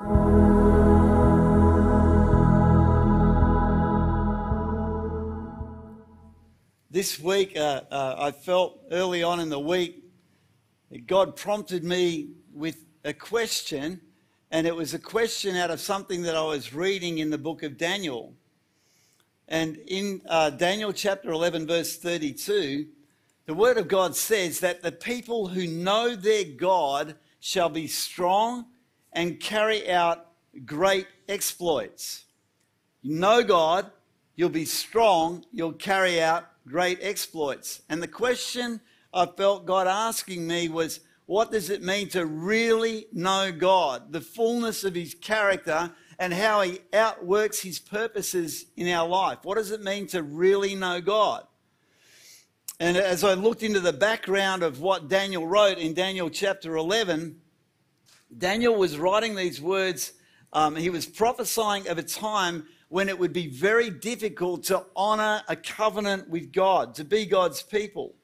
This week, uh, uh, I felt early on in the week that God prompted me with a question, and it was a question out of something that I was reading in the book of Daniel. And in uh, Daniel chapter 11, verse 32, the word of God says that the people who know their God shall be strong and carry out great exploits. You know God, you'll be strong, you'll carry out great exploits. And the question I felt God asking me was, what does it mean to really know God, the fullness of his character, and how he outworks his purposes in our life? What does it mean to really know God? And as I looked into the background of what Daniel wrote in Daniel chapter 11, Daniel was writing these words. Um, he was prophesying of a time when it would be very difficult to honor a covenant with God, to be God's people.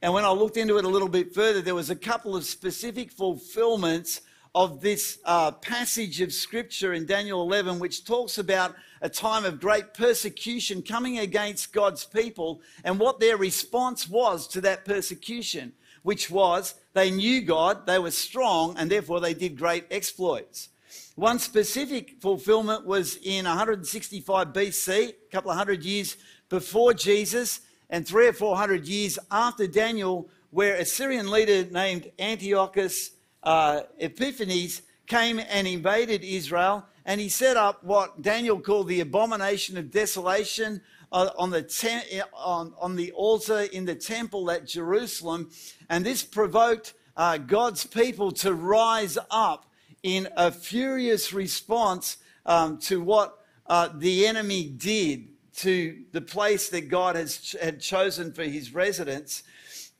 And when I looked into it a little bit further, there was a couple of specific fulfillments of this uh, passage of scripture in Daniel 11, which talks about a time of great persecution coming against God's people and what their response was to that persecution, which was they knew God, they were strong, and therefore they did great exploits. One specific fulfillment was in 165 BC, a couple of hundred years before Jesus, and three or four hundred years after Daniel, where a Syrian leader named Antiochus uh, Epiphanes came and invaded Israel, and he set up what Daniel called the abomination of desolation uh, on, the te- on, on the altar in the temple at Jerusalem. And this provoked uh, God's people to rise up in a furious response um, to what uh, the enemy did to the place that God has had chosen for his residence.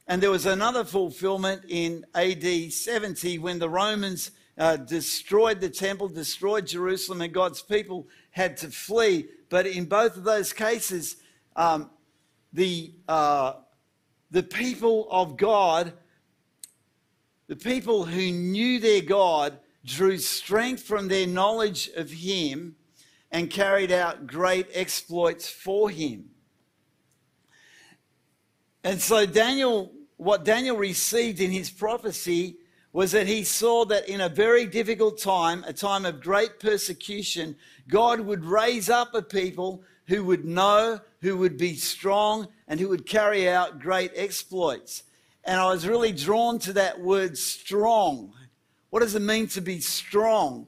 And there was another fulfillment in AD 70 when the Romans uh, destroyed the temple, destroyed Jerusalem, and God's people had to flee. But in both of those cases, um, the, uh, the people of God, the people who knew their God, drew strength from their knowledge of him and carried out great exploits for him. And so, Daniel, what Daniel received in his prophecy was that he saw that in a very difficult time, a time of great persecution, God would raise up a people who would know, who would be strong, and who would carry out great exploits. And I was really drawn to that word strong what does it mean to be strong?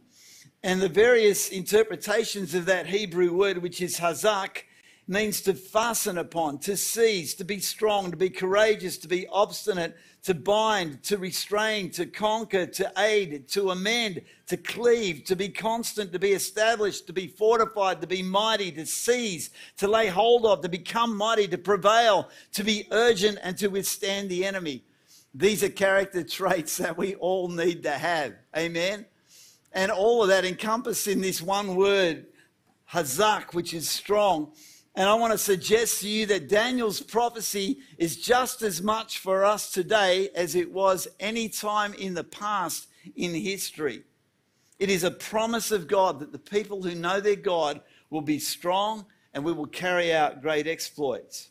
And the various interpretations of that Hebrew word, which is hazak, means to fasten upon, to seize, to be strong, to be courageous, to be obstinate, to bind, to restrain, to conquer, to aid, to amend, to cleave, to be constant, to be established, to be fortified, to be mighty, to seize, to lay hold of, to become mighty, to prevail, to be urgent, and to withstand the enemy. These are character traits that we all need to have. Amen. And all of that encompassed in this one word, hazak, which is strong. And I want to suggest to you that Daniel's prophecy is just as much for us today as it was any time in the past in history. It is a promise of God that the people who know their God will be strong and we will carry out great exploits.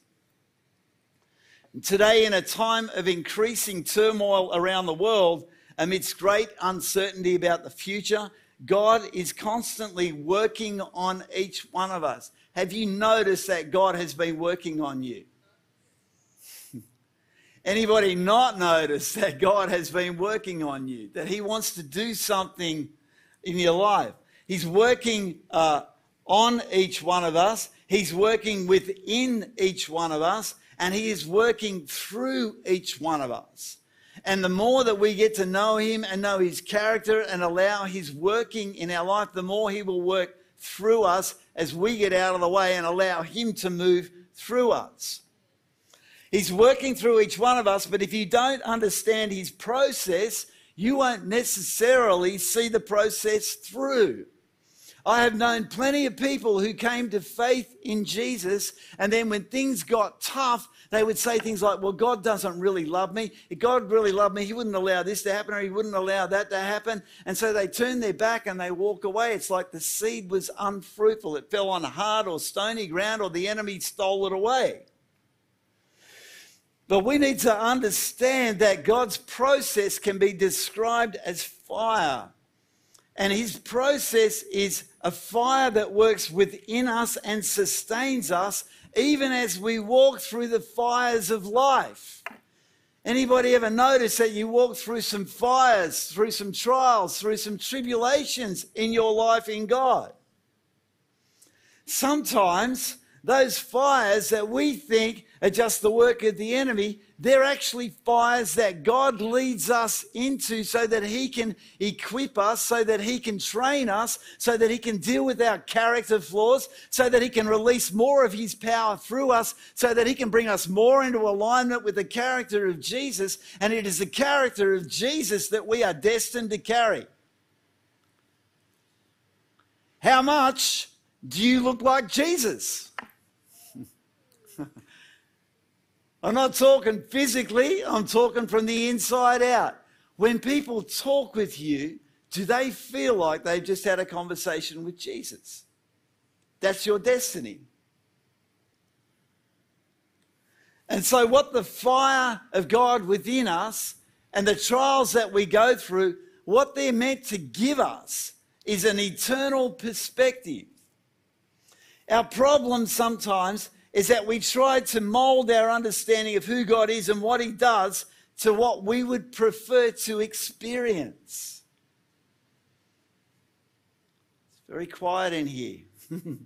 Today, in a time of increasing turmoil around the world, amidst great uncertainty about the future, God is constantly working on each one of us. Have you noticed that God has been working on you? Anybody not notice that God has been working on you? That He wants to do something in your life? He's working uh, on each one of us. He's working within each one of us and He is working through each one of us. And the more that we get to know Him and know His character and allow His working in our life, the more He will work through us as we get out of the way and allow Him to move through us. He's working through each one of us, but if you don't understand His process, you won't necessarily see the process through. I have known plenty of people who came to faith in Jesus, and then when things got tough, they would say things like, Well, God doesn't really love me. If God really loved me, He wouldn't allow this to happen or He wouldn't allow that to happen. And so they turn their back and they walk away. It's like the seed was unfruitful. It fell on hard or stony ground, or the enemy stole it away. But we need to understand that God's process can be described as fire. And his process is a fire that works within us and sustains us even as we walk through the fires of life. Anybody ever notice that you walk through some fires, through some trials, through some tribulations in your life in God? Sometimes those fires that we think are just the work of the enemy, they're actually fires that God leads us into so that He can equip us, so that He can train us, so that He can deal with our character flaws, so that He can release more of His power through us, so that He can bring us more into alignment with the character of Jesus. And it is the character of Jesus that we are destined to carry. How much do you look like Jesus? I'm not talking physically, I'm talking from the inside out. When people talk with you, do they feel like they've just had a conversation with Jesus? That's your destiny. And so, what the fire of God within us and the trials that we go through, what they're meant to give us is an eternal perspective. Our problem sometimes is that we try to mold our understanding of who God is and what He does to what we would prefer to experience. It's very quiet in here.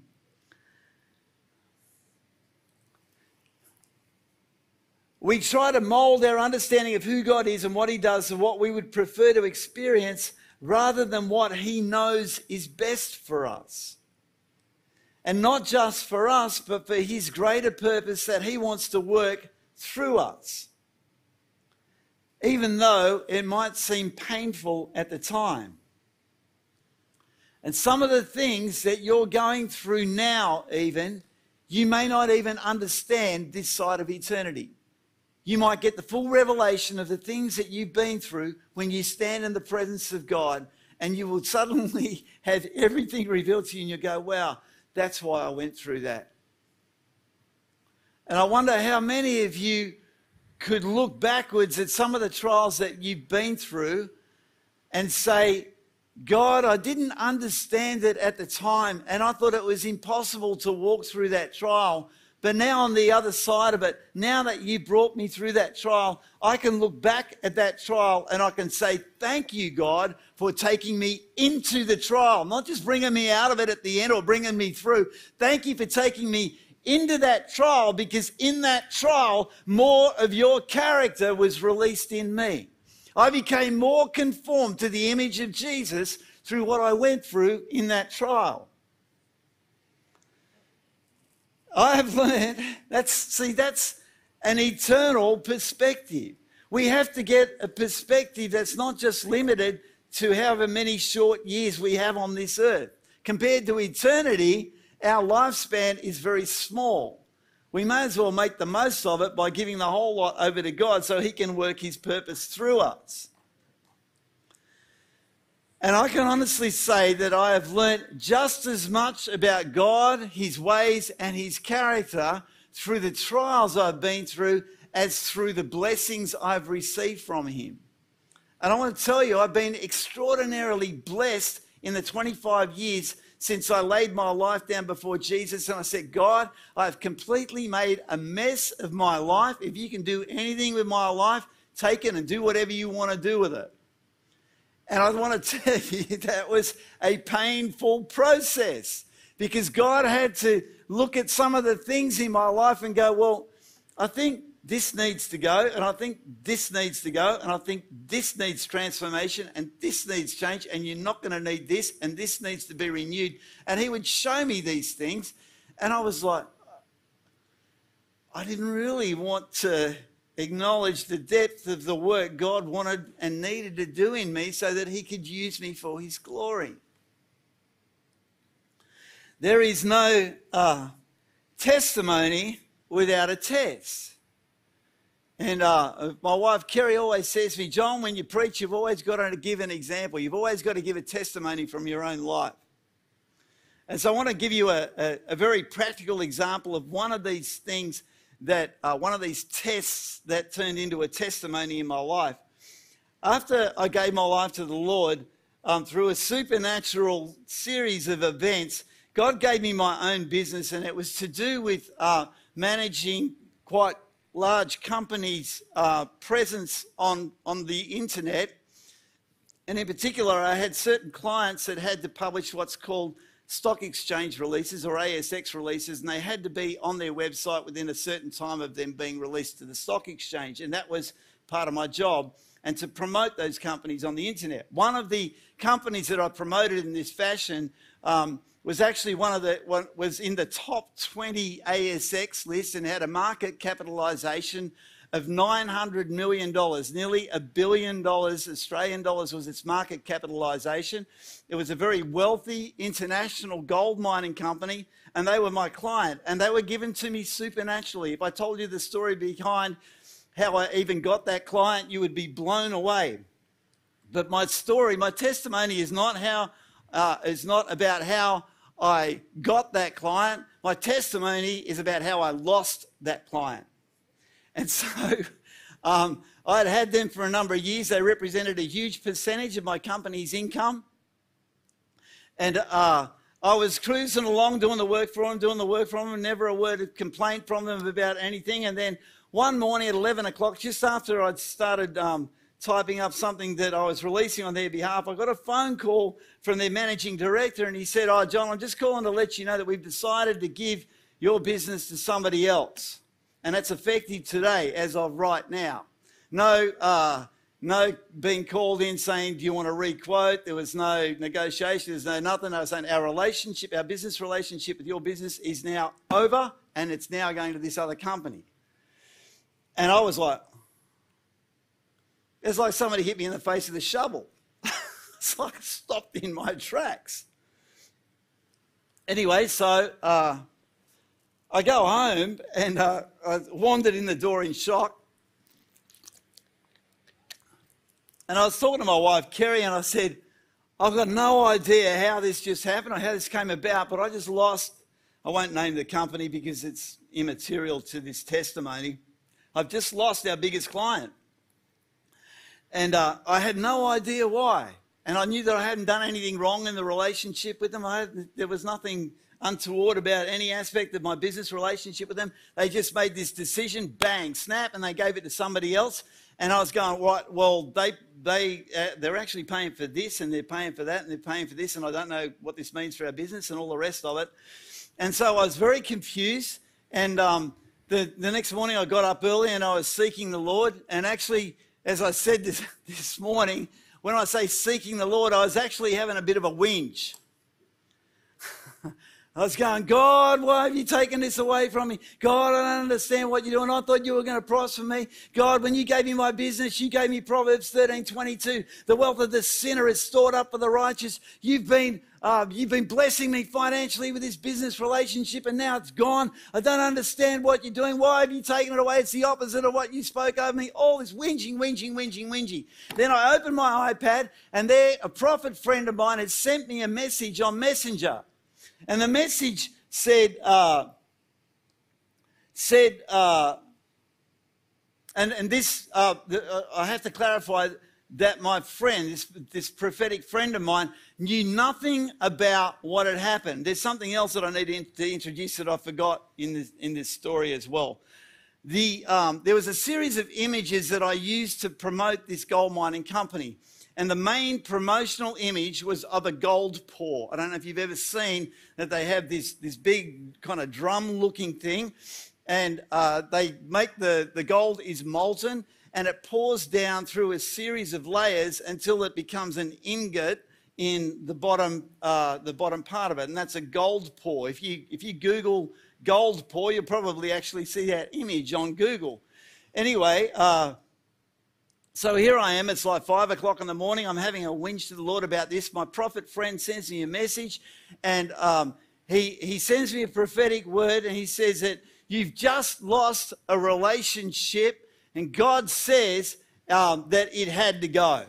we try to mold our understanding of who God is and what He does to what we would prefer to experience rather than what He knows is best for us. And not just for us, but for his greater purpose that he wants to work through us. Even though it might seem painful at the time. And some of the things that you're going through now, even, you may not even understand this side of eternity. You might get the full revelation of the things that you've been through when you stand in the presence of God, and you will suddenly have everything revealed to you, and you go, wow, that's why I went through that. And I wonder how many of you could look backwards at some of the trials that you've been through and say, God, I didn't understand it at the time, and I thought it was impossible to walk through that trial. But now, on the other side of it, now that you brought me through that trial, I can look back at that trial and I can say, Thank you, God, for taking me into the trial, not just bringing me out of it at the end or bringing me through. Thank you for taking me into that trial because in that trial, more of your character was released in me. I became more conformed to the image of Jesus through what I went through in that trial. I have learned that's, see, that's an eternal perspective. We have to get a perspective that's not just limited to however many short years we have on this earth. Compared to eternity, our lifespan is very small. We may as well make the most of it by giving the whole lot over to God so He can work His purpose through us. And I can honestly say that I have learnt just as much about God, His ways, and His character through the trials I've been through as through the blessings I've received from Him. And I want to tell you, I've been extraordinarily blessed in the 25 years since I laid my life down before Jesus and I said, God, I've completely made a mess of my life. If you can do anything with my life, take it and do whatever you want to do with it. And I want to tell you that was a painful process because God had to look at some of the things in my life and go, well, I think this needs to go, and I think this needs to go, and I think this needs transformation, and this needs change, and you're not going to need this, and this needs to be renewed. And He would show me these things, and I was like, I didn't really want to acknowledge the depth of the work God wanted and needed to do in me so that He could use me for His glory. There is no uh, testimony without a test. And uh, my wife Kerry always says to me, John, when you preach, you've always got to give an example. You've always got to give a testimony from your own life. And so I want to give you a, a, a very practical example of one of these things that, uh, one of these tests that turned into a testimony in my life. After I gave my life to the Lord, um, through a supernatural series of events, God gave me my own business, and it was to do with uh, managing quite large companies' uh, presence on, on the internet. And in particular, I had certain clients that had to publish what's called stock exchange releases or ASX releases, and they had to be on their website within a certain time of them being released to the stock exchange. And that was part of my job, and to promote those companies on the internet. One of the companies that I promoted in this fashion um, was actually one of the one, was in the top 20 ASX list and had a market capitalization of 900 million dollars, nearly a billion dollars Australian dollars was its market capitalization. It was a very wealthy international gold mining company and they were my client and they were given to me supernaturally. If I told you the story behind how I even got that client, you would be blown away. But my story, my testimony is not how uh, is not about how I got that client. My testimony is about how I lost that client. And so um, I'd had them for a number of years. They represented a huge percentage of my company's income. And uh, I was cruising along doing the work for them, doing the work for them, never a word of complaint from them about anything. And then one morning at 11 o'clock, just after I'd started um, typing up something that I was releasing on their behalf, I got a phone call from their managing director, and he said, Oh, John, I'm just calling to let you know that we've decided to give your business to somebody else. And that's effective today, as of right now. No, uh, no being called in saying, Do you want to requote? There was no negotiation, there's no nothing. I was saying, Our relationship, our business relationship with your business is now over, and it's now going to this other company. And I was like, it's like somebody hit me in the face with a shovel. it's like I stopped in my tracks. Anyway, so uh, I go home and uh, I wandered in the door in shock. And I was talking to my wife, Kerry, and I said, I've got no idea how this just happened or how this came about, but I just lost. I won't name the company because it's immaterial to this testimony. I've just lost our biggest client. And uh, I had no idea why. And I knew that I hadn't done anything wrong in the relationship with them. There was nothing untoward about any aspect of my business relationship with them. They just made this decision, bang, snap, and they gave it to somebody else. And I was going, right, well, they, they, uh, they're actually paying for this and they're paying for that and they're paying for this, and I don't know what this means for our business and all the rest of it. And so I was very confused. And um, the, the next morning I got up early and I was seeking the Lord. And actually, as I said this, this morning, when I say seeking the Lord, I was actually having a bit of a whinge. I was going, God, why have you taken this away from me? God, I don't understand what you're doing. I thought you were going to prosper me. God, when you gave me my business, you gave me Proverbs 13, 22. The wealth of the sinner is stored up for the righteous. You've been, uh, you've been blessing me financially with this business relationship and now it's gone. I don't understand what you're doing. Why have you taken it away? It's the opposite of what you spoke over me. All this whinging, whinging, whinging, whinging. Then I opened my iPad and there a prophet friend of mine had sent me a message on Messenger. And the message said, uh, said, uh, and, and this, uh, uh, I have to clarify that my friend, this, this prophetic friend of mine, knew nothing about what had happened. There's something else that I need to introduce that I forgot in this, in this story as well. The, um, there was a series of images that I used to promote this gold mining company. And the main promotional image was of a gold pour. I don't know if you've ever seen that they have this, this big kind of drum looking thing. And uh, they make the, the gold is molten and it pours down through a series of layers until it becomes an ingot in the bottom, uh, the bottom part of it. And that's a gold pour. If you, if you Google gold pour, you'll probably actually see that image on Google. Anyway, uh, so here I am. It's like five o'clock in the morning. I'm having a whinge to the Lord about this. My prophet friend sends me a message, and um, he, he sends me a prophetic word and he says that you've just lost a relationship and God says um, that it had to go.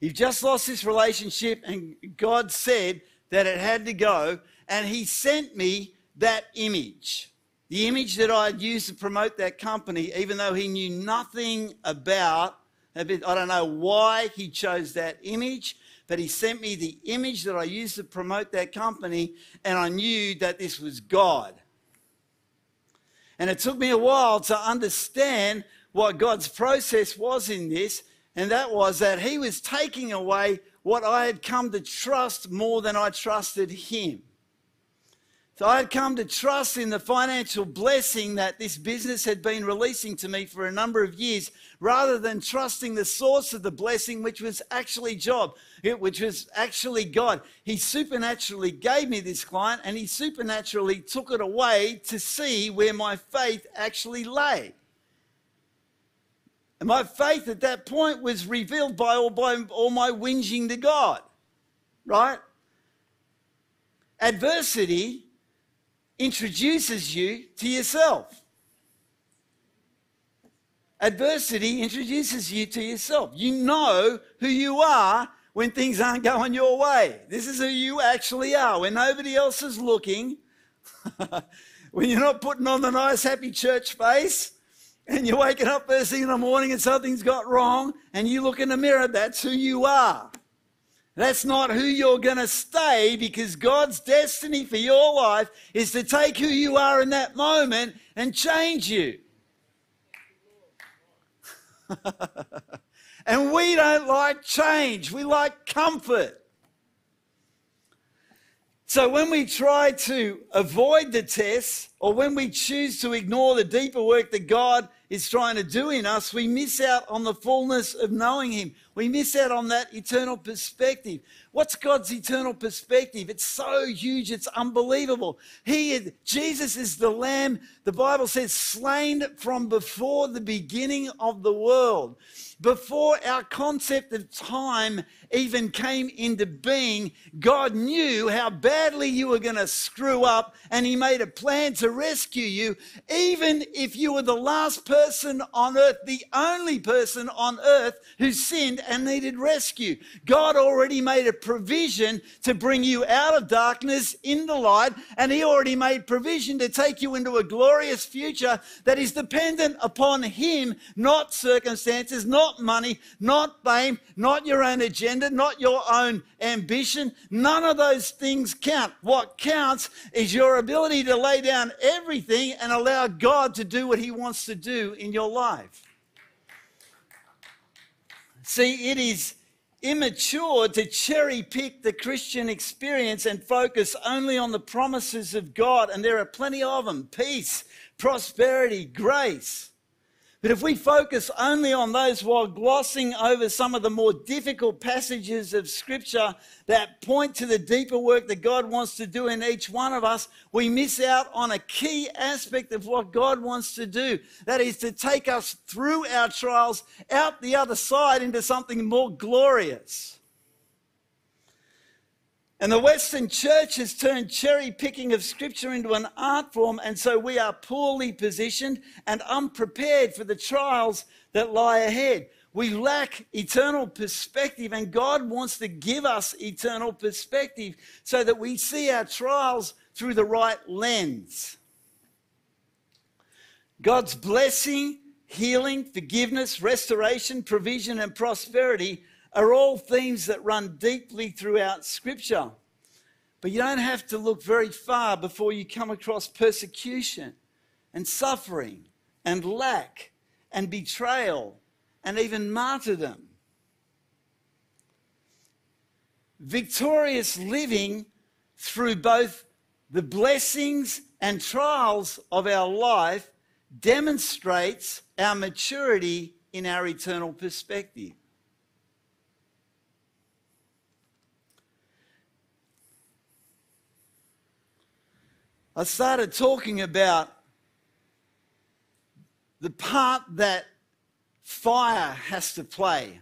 You've just lost this relationship and God said that it had to go and he sent me that image. The image that I had used to promote that company, even though he knew nothing about, I don't know why he chose that image, but he sent me the image that I used to promote that company, and I knew that this was God. And it took me a while to understand what God's process was in this, and that was that He was taking away what I had come to trust more than I trusted Him. So I had come to trust in the financial blessing that this business had been releasing to me for a number of years, rather than trusting the source of the blessing, which was actually job, which was actually God. He supernaturally gave me this client and he supernaturally took it away to see where my faith actually lay. And my faith at that point was revealed by all, by all my whinging to God, right? Adversity introduces you to yourself. Adversity introduces you to yourself. You know who you are when things aren't going your way. This is who you actually are. When nobody else is looking, when you're not putting on the nice, happy church face, and you're waking up first thing in the morning and something's got wrong, and you look in the mirror, that's who you are. That's not who you're going to stay because God's destiny for your life is to take who you are in that moment and change you. and we don't like change, we like comfort. So when we try to avoid the tests or when we choose to ignore the deeper work that God is trying to do in us, we miss out on the fullness of knowing Him. We miss out on that eternal perspective. What's God's eternal perspective? It's so huge, it's unbelievable. He, Jesus is the Lamb, the Bible says, slain from before the beginning of the world. Before our concept of time even came into being, God knew how badly you were going to screw up, and He made a plan to rescue you, even if you were the last person on earth, the only person on earth who sinned and needed rescue. God already made a provision to bring you out of darkness into light, and He already made provision to take you into a glorious future that is dependent upon Him, not circumstances, not money, not fame, not your own agenda, not your own ambition. None of those things count. What counts is your ability to lay down everything and allow God to do what He wants to do in your life. See, it is immature to cherry pick the Christian experience and focus only on the promises of God, and there are plenty of them peace, prosperity, grace. But if we focus only on those while glossing over some of the more difficult passages of Scripture that point to the deeper work that God wants to do in each one of us, we miss out on a key aspect of what God wants to do. That is to take us through our trials out the other side into something more glorious. And the Western church has turned cherry picking of scripture into an art form, and so we are poorly positioned and unprepared for the trials that lie ahead. We lack eternal perspective, and God wants to give us eternal perspective so that we see our trials through the right lens. God's blessing, healing, forgiveness, restoration, provision, and prosperity are all themes that run deeply throughout Scripture. But you don't have to look very far before you come across persecution and suffering and lack and betrayal and even martyrdom. Victorious living through both the blessings and trials of our life demonstrates our maturity in our eternal perspective. I started talking about the part that fire has to play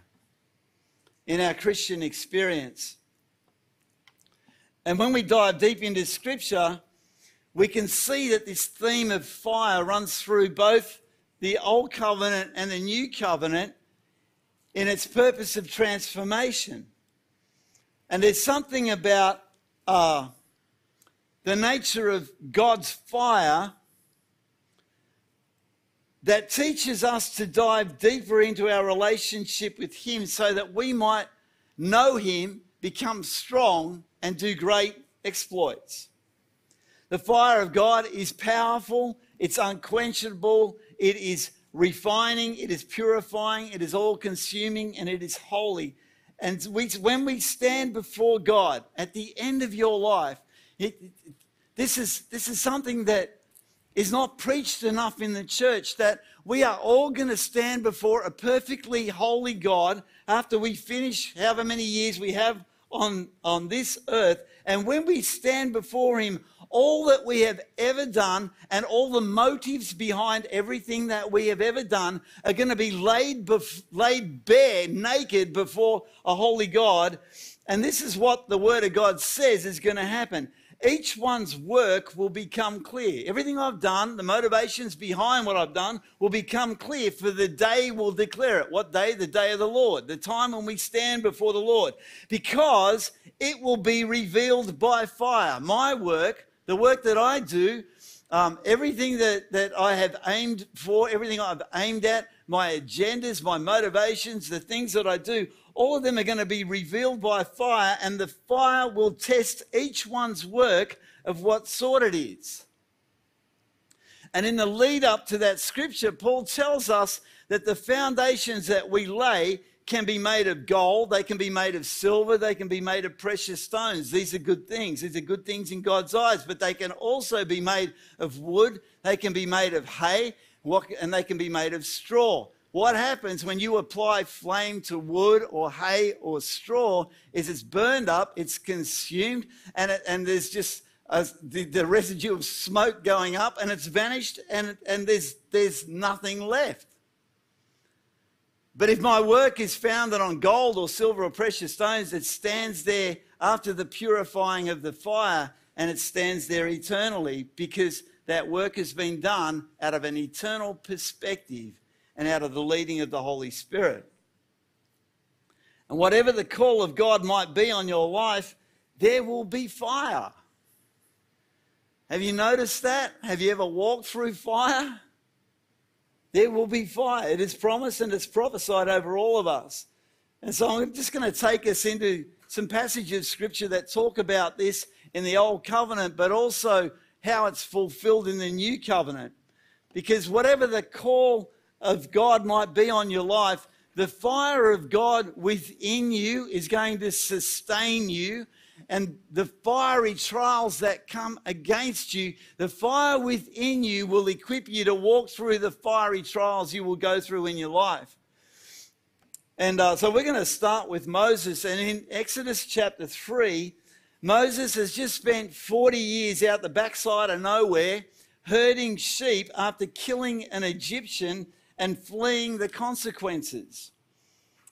in our Christian experience. And when we dive deep into scripture, we can see that this theme of fire runs through both the old covenant and the new covenant in its purpose of transformation. And there's something about uh, the nature of God's fire that teaches us to dive deeper into our relationship with Him so that we might know Him, become strong, and do great exploits. The fire of God is powerful, it's unquenchable, it is refining, it is purifying, it is all consuming, and it is holy. And we, when we stand before God at the end of your life, this, is, this is something that is not preached enough in the church that we are all going to stand before a perfectly holy God after we finish however many years we have on, on this earth. And when we stand before Him, all that we have ever done and all the motives behind everything that we have ever done are going to be laid, bef- laid bare, naked before a holy God. And this is what the Word of God says is going to happen each one's work will become clear. Everything I've done, the motivations behind what I've done, will become clear, for the day will declare it. What day? The day of the Lord, the time when we stand before the Lord. Because it will be revealed by fire. My work, the work that I do, um, everything that, that I have aimed for, everything I've aimed at, my agendas, my motivations, the things that I do, all of them are going to be revealed by fire, and the fire will test each one's work of what sort it is. And in the lead up to that scripture, Paul tells us that the foundations that we lay can be made of gold, they can be made of silver, they can be made of precious stones. These are good things. These are good things in God's eyes, but they can also be made of wood, they can be made of hay, and they can be made of straw. What happens when you apply flame to wood or hay or straw is it's burned up, it's consumed, and, it, and there's just a, the, the, residue of smoke going up, and it's vanished, and, and there's, there's nothing left. But if my work is founded on gold or silver or precious stones, it stands there after the purifying of the fire, and it stands there eternally because that work has been done out of an eternal perspective and out of the leading of the Holy Spirit. And whatever the call of God might be on your life, there will be fire. Have you noticed that? Have you ever walked through fire? There will be fire. It is promised and it's prophesied over all of us. And so I'm just going to take us into some passages of scripture that talk about this in the old covenant, but also how it's fulfilled in the new covenant. Because whatever the call of God might be on your life, the fire of God within you is going to sustain you. And the fiery trials that come against you, the fire within you will equip you to walk through the fiery trials you will go through in your life. And uh, so we're going to start with Moses. And in Exodus chapter 3, Moses has just spent 40 years out the backside of nowhere herding sheep after killing an Egyptian and fleeing the consequences.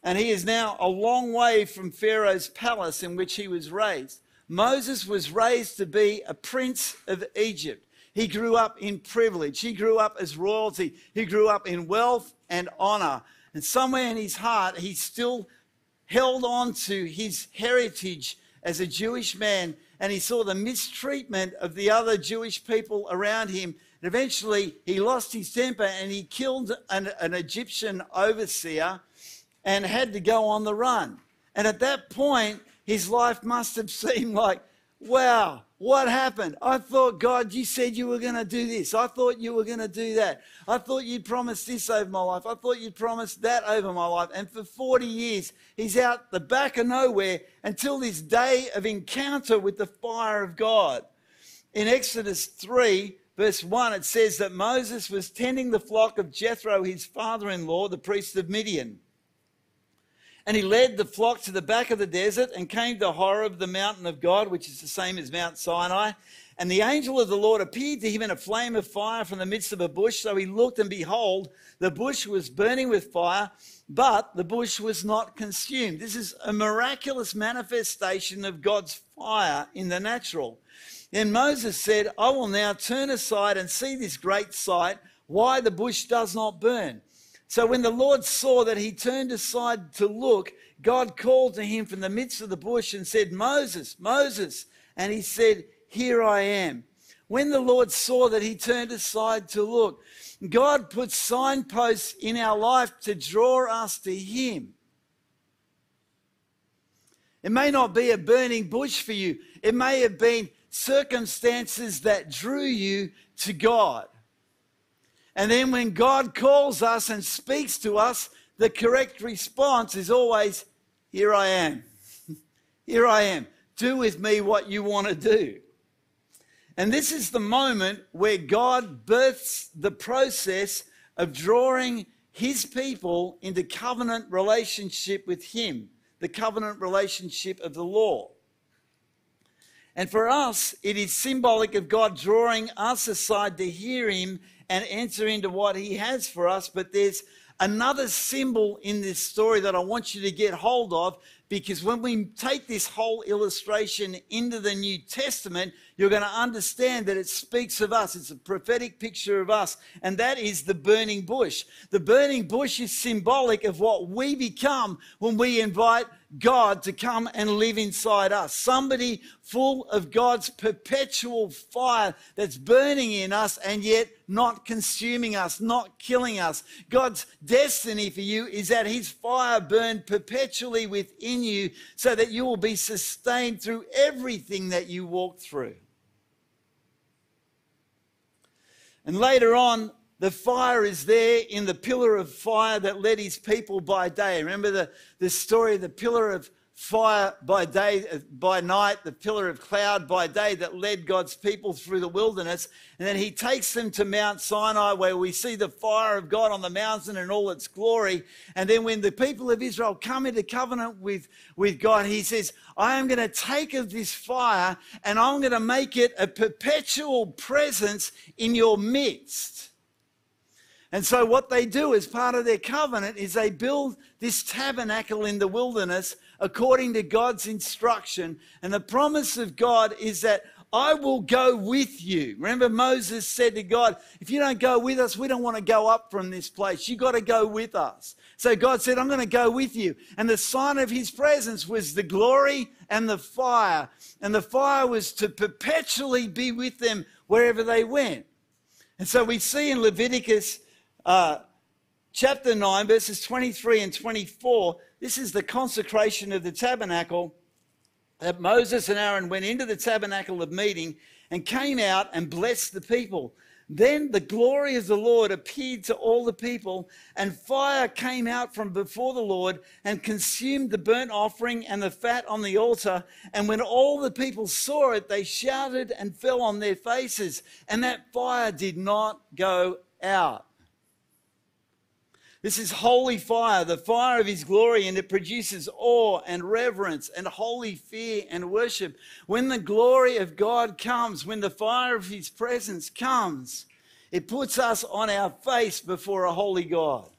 And he is now a long way from Pharaoh's palace in which he was raised. Moses was raised to be a prince of Egypt. He grew up in privilege. He grew up as royalty. He grew up in wealth and honor. And somewhere in his heart, he still held on to his heritage as a Jewish man. And he saw the mistreatment of the other Jewish people around him eventually, he lost his temper and he killed an, an Egyptian overseer and had to go on the run. And at that point, his life must have seemed like, wow, what happened? I thought, God, you said you were going to do this. I thought you were going to do that. I thought you'd promised this over my life. I thought you'd promised that over my life. And for 40 years, he's out the back of nowhere until this day of encounter with the fire of God. In Exodus 3, verse 1, it says that Moses was tending the flock of Jethro, his father in law, the priest of Midian. And he led the flock to the back of the desert and came to Horeb, the mountain of God, which is the same as Mount Sinai. And the angel of the Lord appeared to him in a flame of fire from the midst of a bush. So he looked, and behold, the bush was burning with fire, but the bush was not consumed. This is a miraculous manifestation of God's fire in the natural. Then Moses said, I will now turn aside and see this great sight, why the bush does not burn. So when the Lord saw that he turned aside to look, God called to him from the midst of the bush and said, Moses, Moses. And he said, here I am. When the Lord saw that he turned aside to look, God puts signposts in our life to draw us to Him. It may not be a burning bush for you, it may have been circumstances that drew you to God. And then when God calls us and speaks to us, the correct response is always, Here I am. Here I am. Do with me what you want to do. And this is the moment where God births the process of drawing his people into covenant relationship with him, the covenant relationship of the law. And for us, it is symbolic of God drawing us aside to hear him and enter into what he has for us. But there's another symbol in this story that I want you to get hold of because when we take this whole illustration into the New Testament, you're going to understand that it speaks of us. It's a prophetic picture of us, and that is the burning bush. The burning bush is symbolic of what we become when we invite God to come and live inside us. Somebody full of God's perpetual fire that's burning in us and yet not consuming us, not killing us. God's destiny for you is that His fire burn perpetually within you so that you will be sustained through everything that you walk through. And later on, the fire is there in the pillar of fire that led his people by day. Remember the, the story of the pillar of fire by day, by night, the pillar of cloud by day that led God's people through the wilderness. And then he takes them to Mount Sinai where we see the fire of God on the mountain in all its glory. And then when the people of Israel come into covenant with, with God, he says, I am going to take of this fire and I'm going to make it a perpetual presence in your midst. And so, what they do as part of their covenant is they build this tabernacle in the wilderness according to God's instruction. And the promise of God is that I will go with you. Remember, Moses said to God, If you don't go with us, we don't want to go up from this place. You've got to go with us. So God said, I'm going to go with you. And the sign of his presence was the glory and the fire. And the fire was to perpetually be with them wherever they went. And so we see in Leviticus uh, chapter 9, verses 23 and 24, this is the consecration of the tabernacle. That Moses and Aaron went into the tabernacle of meeting and came out and blessed the people. Then the glory of the Lord appeared to all the people, and fire came out from before the Lord and consumed the burnt offering and the fat on the altar. And when all the people saw it, they shouted and fell on their faces, and that fire did not go out. This is holy fire, the fire of his glory, and it produces awe and reverence and holy fear and worship. When the glory of God comes, when the fire of his presence comes, it puts us on our face before a holy God.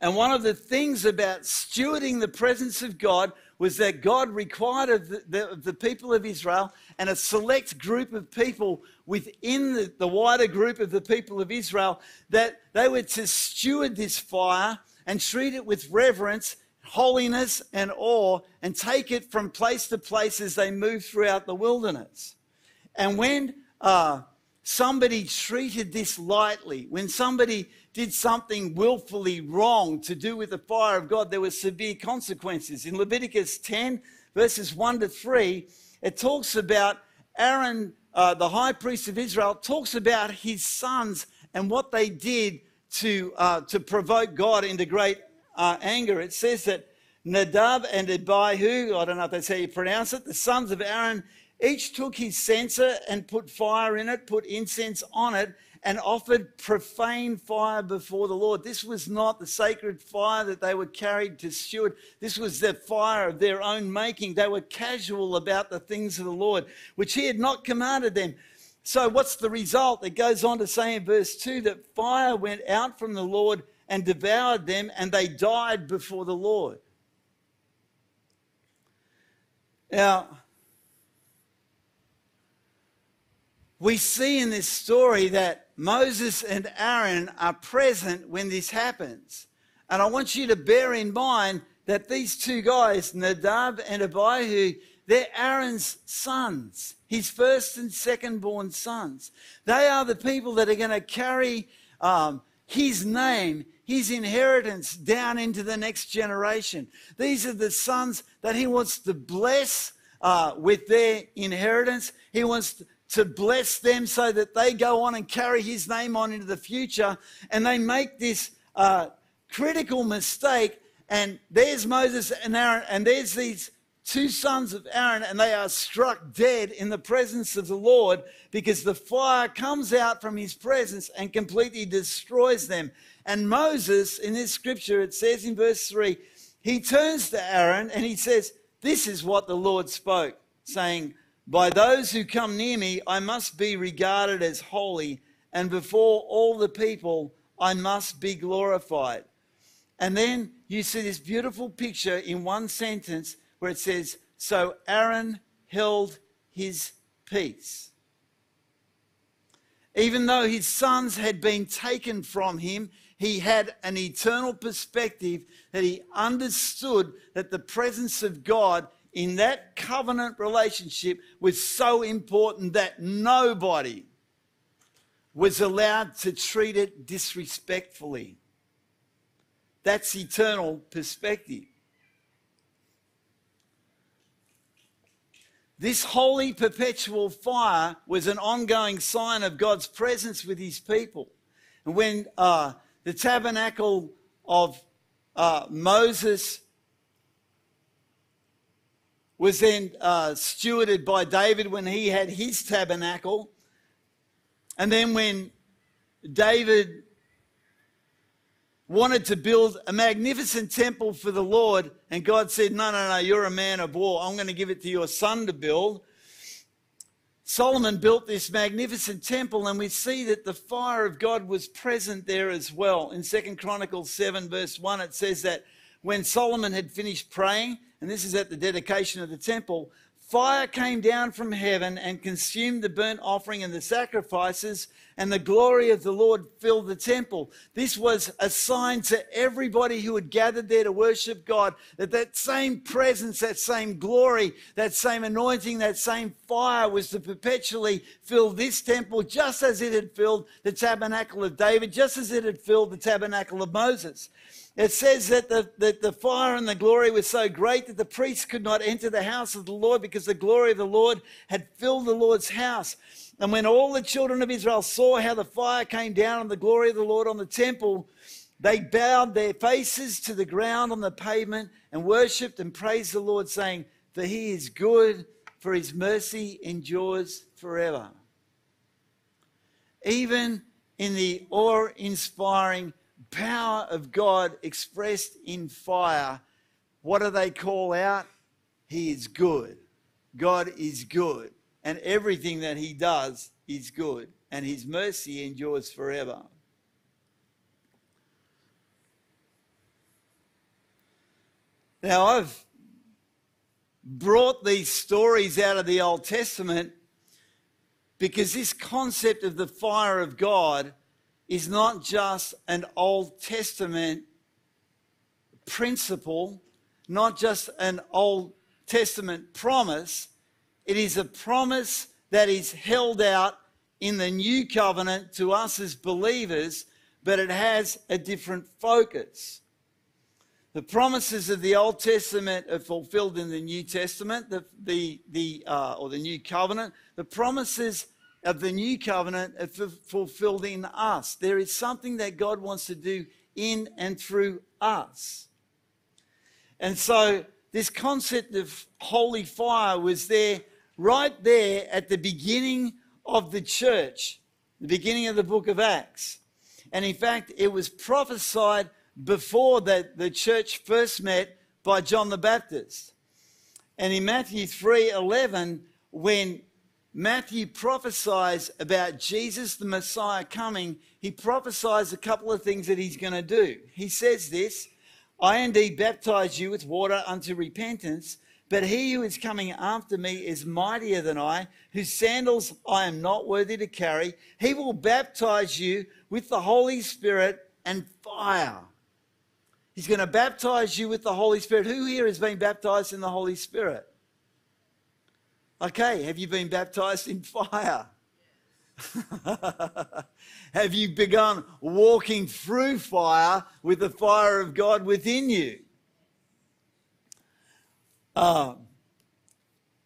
And one of the things about stewarding the presence of God was that God required of the, the, the, people of Israel and a select group of people within the, the wider group of the people of Israel that they were to steward this fire and treat it with reverence, holiness, and awe, and take it from place to place as they move throughout the wilderness. And when uh, somebody treated this lightly, when somebody did something willfully wrong to do with the fire of God, there were severe consequences. In Leviticus 10, verses 1 to 3, it talks about Aaron, uh, the high priest of Israel, talks about his sons and what they did to, uh, to provoke God into great uh, anger. It says that Nadab and Abihu, I don't know if that's how you pronounce it, the sons of Aaron, each took his censer and put fire in it, put incense on it, and offered profane fire before the Lord. This was not the sacred fire that they were carried to steward. This was the fire of their own making. They were casual about the things of the Lord, which He had not commanded them. So, what's the result? It goes on to say in verse 2 that fire went out from the Lord and devoured them, and they died before the Lord. Now, we see in this story that Moses and Aaron are present when this happens. And I want you to bear in mind that these two guys, Nadab and Abihu, they're Aaron's sons, his first and second born sons. They are the people that are going to carry um, his name, his inheritance down into the next generation. These are the sons that he wants to bless uh, with their inheritance. He wants to bless them so that they go on and carry his name on into the future. And they make this uh, critical mistake. And there's Moses and Aaron, and there's these two sons of Aaron, and they are struck dead in the presence of the Lord because the fire comes out from his presence and completely destroys them. And Moses, in this scripture, it says in verse 3, he turns to Aaron and he says, This is what the Lord spoke, saying, By those who come near me, I must be regarded as holy, and before all the people, I must be glorified. And then you see this beautiful picture in one sentence where it says, So Aaron held his peace. Even though his sons had been taken from him, he had an eternal perspective that he understood that the presence of God in that covenant relationship was so important that nobody was allowed to treat it disrespectfully. That's eternal perspective. This holy perpetual fire was an ongoing sign of God's presence with his people. And when uh, the tabernacle of uh, Moses was then uh, stewarded by David when he had his tabernacle. And then when David wanted to build a magnificent temple for the Lord, and God said, No, no, no, you're a man of war. I'm going to give it to your son to build. Solomon built this magnificent temple, and we see that the fire of God was present there as well. In Second Chronicles 7, verse 1, it says that when Solomon had finished praying, and this is at the dedication of the temple, fire came down from heaven and consumed the burnt offering and the sacrifices, and the glory of the Lord filled the temple. This was a sign to everybody who had gathered there to worship God that that same presence, that same glory, that same anointing, that same fire was to perpetually fill this temple just as it had filled the tabernacle of David, just as it had filled the tabernacle of Moses. It says that the, that the fire and the glory was so great that the priests could not enter the house of the Lord because the glory of the Lord had filled the Lord's house. And when all the children of Israel saw how the fire came down and the glory of the Lord on the temple, they bowed their faces to the ground on the pavement and worshipped and praised the Lord, saying, For he is good, for his mercy endures forever. Even in the awe inspiring power of God expressed in fire, what do they call out? He is good. God is good and everything that he does is good, and his mercy endures forever. Now, I've brought these stories out of the Old Testament because this concept of the fire of God is not just an Old Testament principle, not just an Old Testament promise, it is a promise that is held out in the new covenant to us as believers, but it has a different focus. The promises of the Old Testament are fulfilled in the New Testament, the, the, the, uh, or the New Covenant. The promises of the New Covenant fulfilled in us. There is something that God wants to do in and through us. And so, this concept of holy fire was there right there at the beginning of the church. the beginning of the book of Acts. And in fact, it was prophesied before that the church first met by John the Baptist. And in Matthew 3:11, when Matthew prophesies about Jesus the Messiah coming, he prophesies a couple of things that he's going to do. He says this, I indeed baptize you with water unto repentance, but he who is coming after me is mightier than I, whose sandals I am not worthy to carry. He will baptize you with the Holy Spirit and fire. He's going to baptize you with the Holy Spirit. Who here has been baptized in the Holy Spirit? Okay, have you been baptized in fire? have you begun walking through fire with the fire of God within you? Um,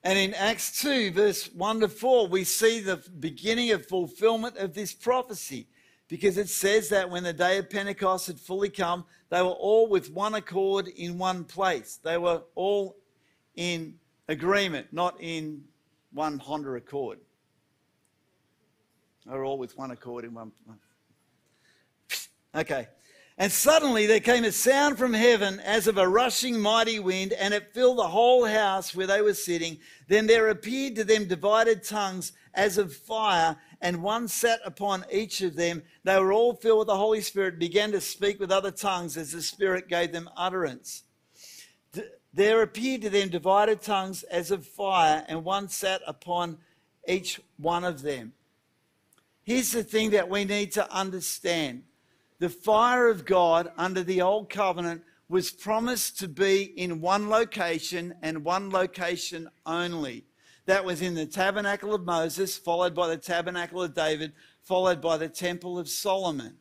and in Acts 2, verse 1 to 4, we see the beginning of fulfillment of this prophecy because it says that when the day of Pentecost had fully come, they were all with one accord in one place. They were all in agreement, not in one Honda Accord. Were all with one accord in one. Okay. And suddenly there came a sound from heaven as of a rushing mighty wind, and it filled the whole house where they were sitting. Then there appeared to them divided tongues as of fire, and one sat upon each of them. They were all filled with the Holy Spirit, began to speak with other tongues as the Spirit gave them utterance. There appeared to them divided tongues as of fire, and one sat upon each one of them. Here's the thing that we need to understand the fire of God under the old covenant was promised to be in one location and one location only. That was in the tabernacle of Moses, followed by the tabernacle of David, followed by the temple of Solomon.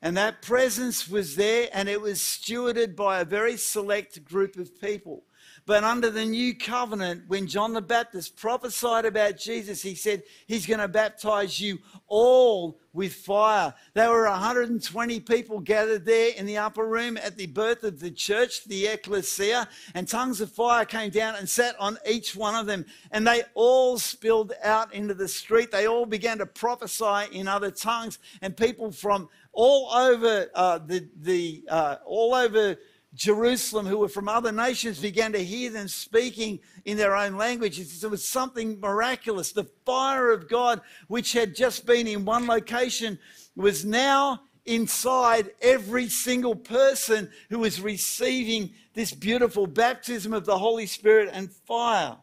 And that presence was there and it was stewarded by a very select group of people. But under the new covenant, when John the Baptist prophesied about Jesus, he said he's going to baptize you all with fire. There were 120 people gathered there in the upper room at the birth of the church, the ecclesia, and tongues of fire came down and sat on each one of them. And they all spilled out into the street. They all began to prophesy in other tongues, and people from all over uh, the, the uh, all over Jerusalem who were from other nations began to hear them speaking in their own languages. It was something miraculous. The fire of God, which had just been in one location, was now inside every single person who was receiving this beautiful baptism of the Holy Spirit and fire.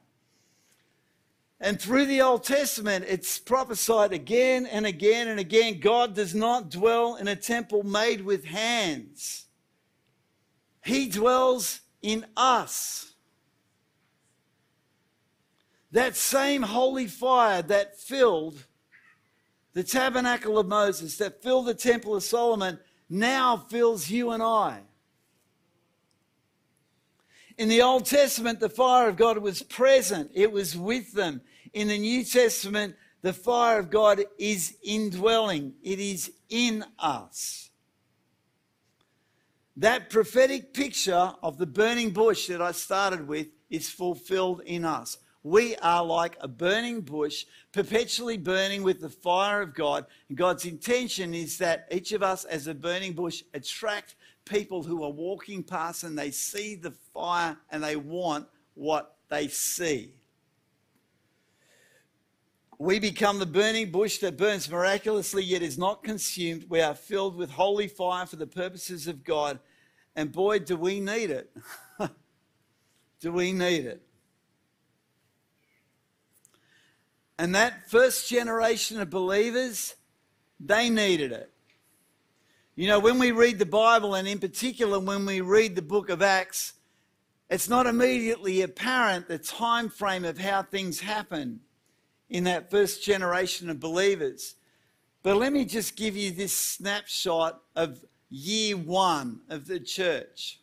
And through the Old Testament, it's prophesied again and again and again God does not dwell in a temple made with hands. He dwells in us. That same holy fire that filled the tabernacle of Moses, that filled the temple of Solomon, now fills you and I. In the Old Testament, the fire of God was present, it was with them. In the New Testament, the fire of God is indwelling, it is in us. That prophetic picture of the burning bush that I started with is fulfilled in us. We are like a burning bush, perpetually burning with the fire of God. And God's intention is that each of us, as a burning bush, attract people who are walking past and they see the fire and they want what they see. We become the burning bush that burns miraculously yet is not consumed. We are filled with holy fire for the purposes of God. And boy, do we need it. do we need it? And that first generation of believers, they needed it. You know, when we read the Bible, and in particular when we read the book of Acts, it's not immediately apparent the time frame of how things happen in that first generation of believers. But let me just give you this snapshot of year one of the church.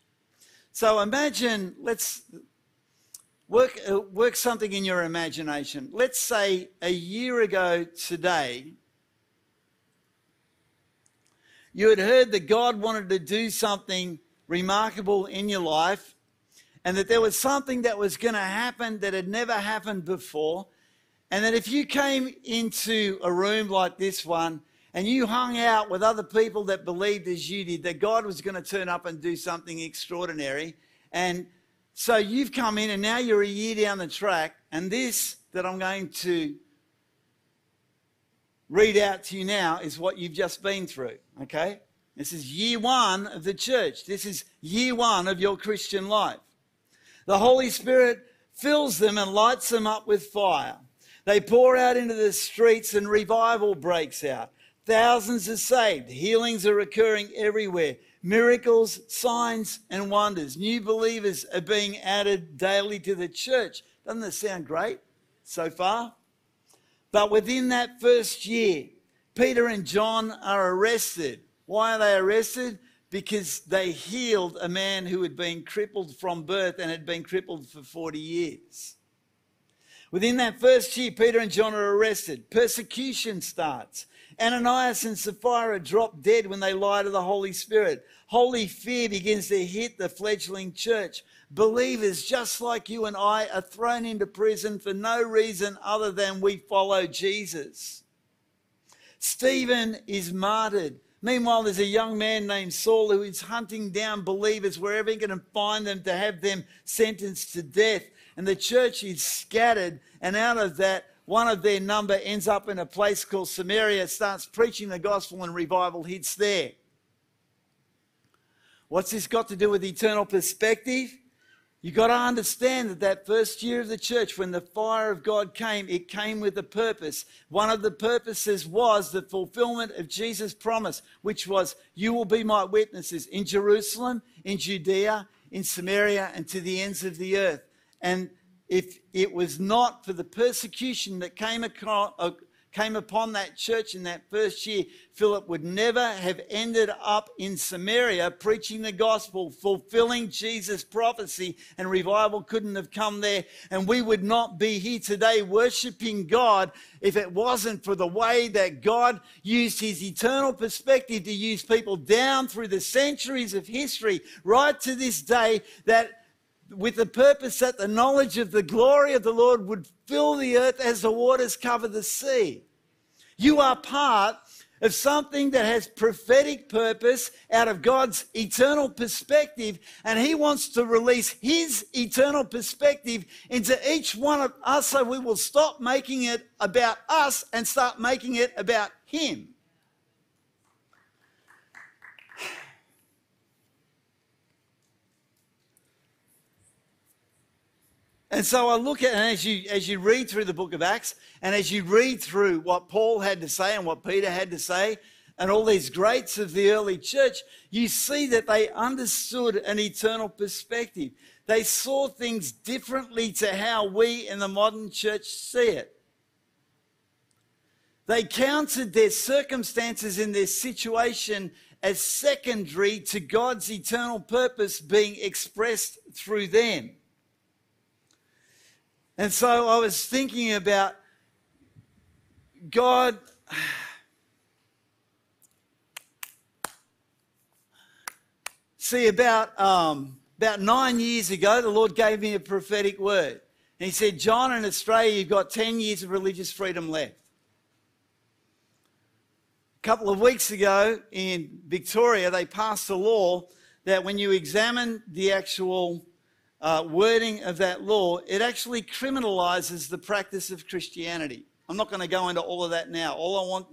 So imagine, let's work, uh, work something in your imagination. Let's say a year ago today, you had heard that God wanted to do something remarkable in your life and that there was something that was going to happen that had never happened before And that if you came into a room like this one and you hung out with other people that believed as you did, that God was going to turn up and do something extraordinary. And so you've come in and now you're a year down the track, and this that I'm going to read out to you now is what you've just been through, okay? This is year one of the church. This is year one of your Christian life. The Holy Spirit fills them and lights them up with fire. They pour out into the streets and revival breaks out. Thousands are saved. Healings are occurring everywhere. Miracles, signs, and wonders. New believers are being added daily to the church. Doesn't that sound great so far? But within that first year, Peter and John are arrested. Why are they arrested? Because they healed a man who had been crippled from birth and had been crippled for 40 years. Within that first year, Peter and John are arrested. Persecution starts. Ananias and Sapphira drop dead when they lie to the Holy Spirit. Holy fear begins to hit the fledgling church. Believers just like you and I are thrown into prison for no reason other than we follow Jesus. Stephen is martyred. Meanwhile, there's a young man named Saul who is hunting down believers wherever he can find them to have them sentenced to death and the church is scattered, and out of that, one of their number ends up in a place called Samaria, starts preaching the gospel, and revival hits there. What's this got to do with eternal perspective? You've got to understand that that first year of the church, when the fire of God came, it came with a purpose. One of the purposes was the fulfillment of Jesus' promise, which was, You will be my witnesses in Jerusalem, in Judea, in Samaria, and to the ends of the earth. And if it was not for the persecution that came, across, came upon that church in that first year, Philip would never have ended up in Samaria preaching the gospel, fulfilling Jesus' prophecy, and revival couldn't have come there. And we would not be here today worshiping God if it wasn't for the way that God used his eternal perspective to use people down through the centuries of history, right to this day, that with the purpose that the knowledge of the glory of the Lord would fill the earth as the waters cover the sea. You are part of something that has prophetic purpose out of God's eternal perspective, and He wants to release His eternal perspective into each one of us so we will stop making it about us and start making it about Him. And so I look at, and as you, as you read through the book of Acts, and as you read through what Paul had to say and what Peter had to say, and all these greats of the early church, you see that they understood an eternal perspective. They saw things differently to how we in the modern church see it. They counted their circumstances in their situation as secondary to God's eternal purpose being expressed through them. And so I was thinking about God. See, about, um, about nine years ago, the Lord gave me a prophetic word. And He said, John, in Australia, you've got 10 years of religious freedom left. A couple of weeks ago in Victoria, they passed a law that when you examine the actual uh, wording of that law, it actually criminalizes the practice of Christianity. I'm not going to go into all of that now. All I want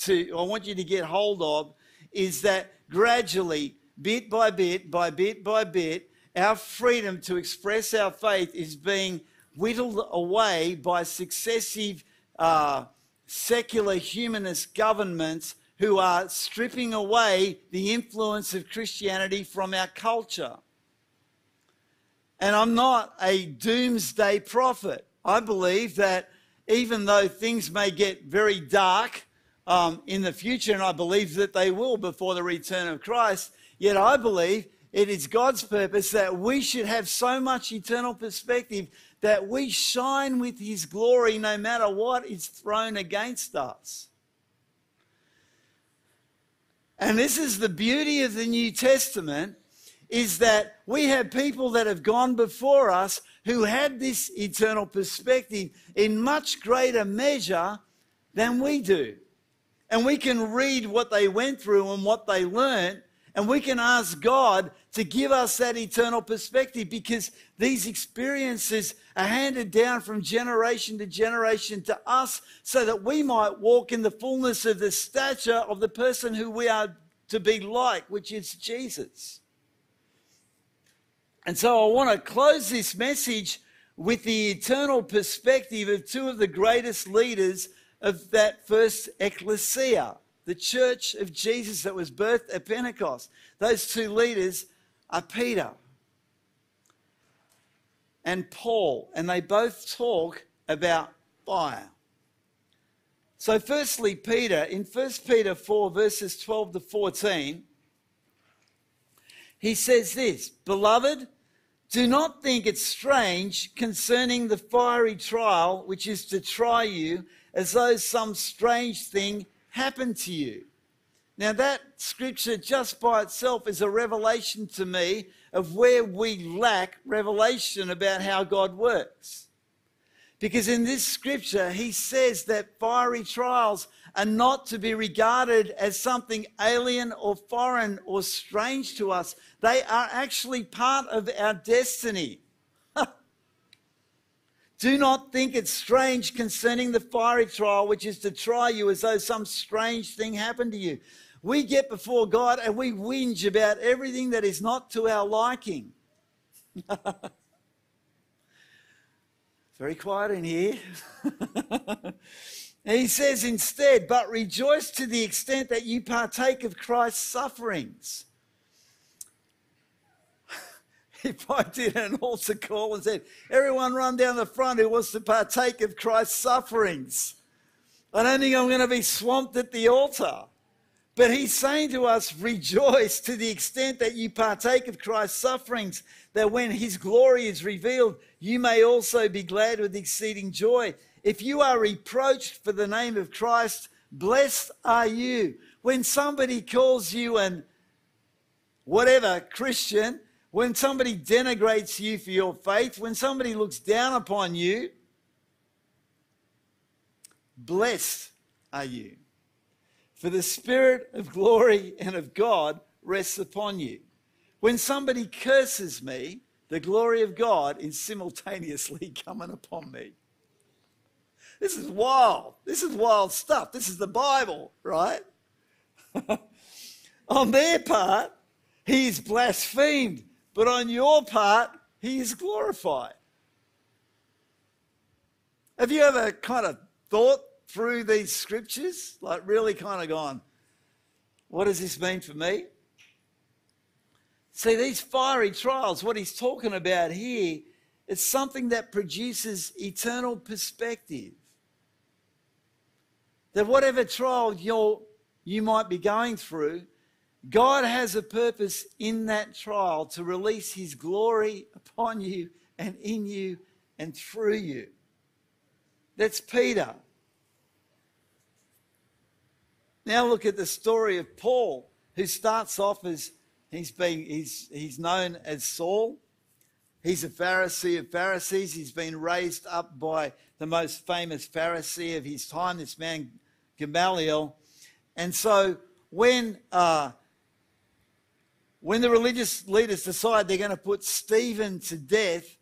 to, I want you to get hold of is that gradually, bit by bit, by bit by bit, our freedom to express our faith is being whittled away by successive uh, secular humanist governments who are stripping away the influence of Christianity from our culture. And I'm not a doomsday prophet. I believe that even though things may get very dark um, in the future, and I believe that they will before the return of Christ, yet I believe it is God's purpose that we should have so much eternal perspective that we shine with His glory no matter what is thrown against us. And this is the beauty of the New Testament is that we have people that have gone before us who had this eternal perspective in much greater measure than we do. And we can read what they went through and what they learned, and we can ask God to give us that eternal perspective because these experiences are handed down from generation to generation to us so that we might walk in the fullness of the stature of the person who we are to be like, which is Jesus. And so I want to close this message with the eternal perspective of two of the greatest leaders of that first ecclesia, the church of Jesus that was birthed at Pentecost. Those two leaders are Peter and Paul, and they both talk about fire. So, firstly, Peter, in 1 Peter 4, verses 12 to 14, he says this Beloved, do not think it strange concerning the fiery trial which is to try you, as though some strange thing happened to you. Now, that scripture just by itself is a revelation to me of where we lack revelation about how God works. Because in this scripture, he says that fiery trials are not to be regarded as something alien or foreign or strange to us. They are actually part of our destiny. Do not think it strange concerning the fiery trial, which is to try you as though some strange thing happened to you. We get before God and we whinge about everything that is not to our liking. Very quiet in here. he says instead, but rejoice to the extent that you partake of Christ's sufferings. if I did an altar call and said, everyone run down the front who wants to partake of Christ's sufferings, I don't think I'm going to be swamped at the altar. But he's saying to us, rejoice to the extent that you partake of Christ's sufferings, that when his glory is revealed, you may also be glad with exceeding joy. If you are reproached for the name of Christ, blessed are you. When somebody calls you an whatever Christian, when somebody denigrates you for your faith, when somebody looks down upon you, blessed are you. For the Spirit of glory and of God rests upon you. When somebody curses me, the glory of God is simultaneously coming upon me. This is wild. This is wild stuff. This is the Bible, right? on their part, he is blasphemed, but on your part, he is glorified. Have you ever kind of thought through these scriptures, like really kind of gone, what does this mean for me? See, these fiery trials, what he's talking about here, it's something that produces eternal perspective. That whatever trial you you might be going through, God has a purpose in that trial to release his glory upon you and in you and through you. That's Peter. Now look at the story of Paul, who starts off as he's been he's he's known as Saul. He's a Pharisee of Pharisees. He's been raised up by the most famous Pharisee of his time, this man Gamaliel. And so when uh, when the religious leaders decide they're going to put Stephen to death,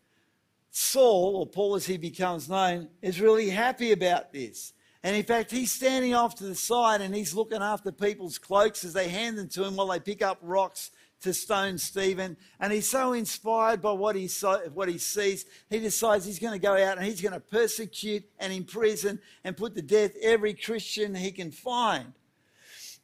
Saul, or Paul as he becomes known, is really happy about this. And in fact, he's standing off to the side and he's looking after people's cloaks as they hand them to him while they pick up rocks to stone Stephen. And he's so inspired by what he, what he sees, he decides he's going to go out and he's going to persecute and imprison and put to death every Christian he can find.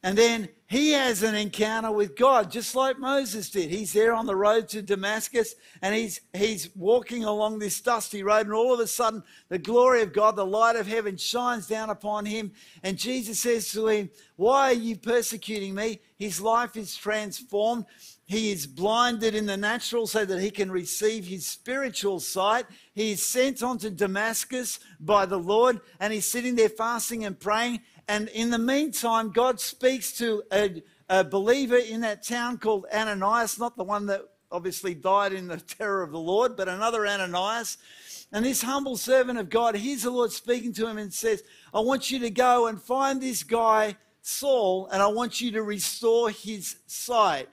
And then he has an encounter with God, just like Moses did. He's there on the road to Damascus and he's, he's walking along this dusty road, and all of a sudden, the glory of God, the light of heaven, shines down upon him. And Jesus says to him, Why are you persecuting me? His life is transformed. He is blinded in the natural so that he can receive his spiritual sight. He is sent on to Damascus by the Lord, and he's sitting there fasting and praying. And in the meantime, God speaks to a, a believer in that town called Ananias, not the one that obviously died in the terror of the Lord, but another Ananias. And this humble servant of God hears the Lord speaking to him and says, I want you to go and find this guy, Saul, and I want you to restore his sight.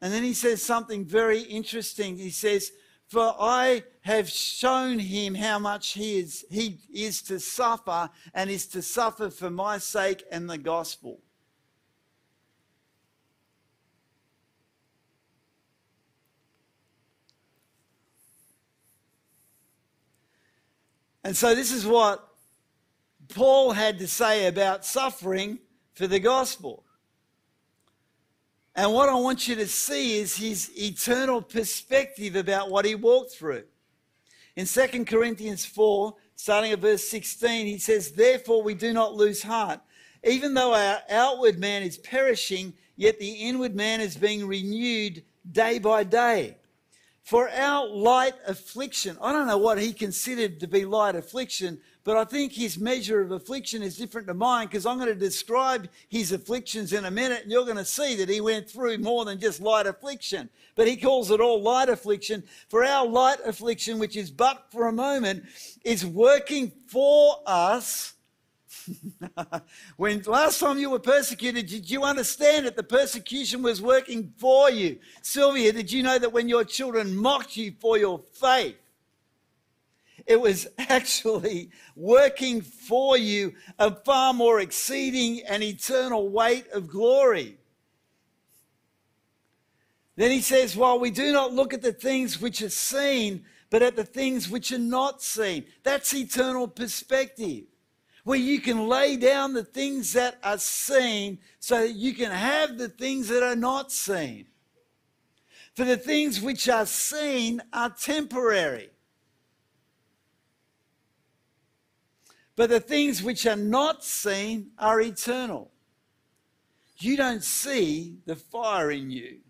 And then he says something very interesting. He says, For I have shown him how much he is, he is to suffer and is to suffer for my sake and the gospel. And so, this is what Paul had to say about suffering for the gospel. And what I want you to see is his eternal perspective about what he walked through. In 2 Corinthians 4, starting at verse 16, he says, Therefore we do not lose heart. Even though our outward man is perishing, yet the inward man is being renewed day by day. For our light affliction, I don't know what he considered to be light affliction, but I think his measure of affliction is different to mine because I'm going to describe his afflictions in a minute and you're going to see that he went through more than just light affliction. But he calls it all light affliction. For our light affliction, which is but for a moment, is working for us when last time you were persecuted, did you understand that the persecution was working for you? Sylvia, did you know that when your children mocked you for your faith, it was actually working for you a far more exceeding and eternal weight of glory? Then he says, While we do not look at the things which are seen, but at the things which are not seen. That's eternal perspective where you can lay down the things that are seen so that you can have the things that are not seen. For the things which are seen are temporary. But the things which are not seen are eternal. You don't see the fire in you,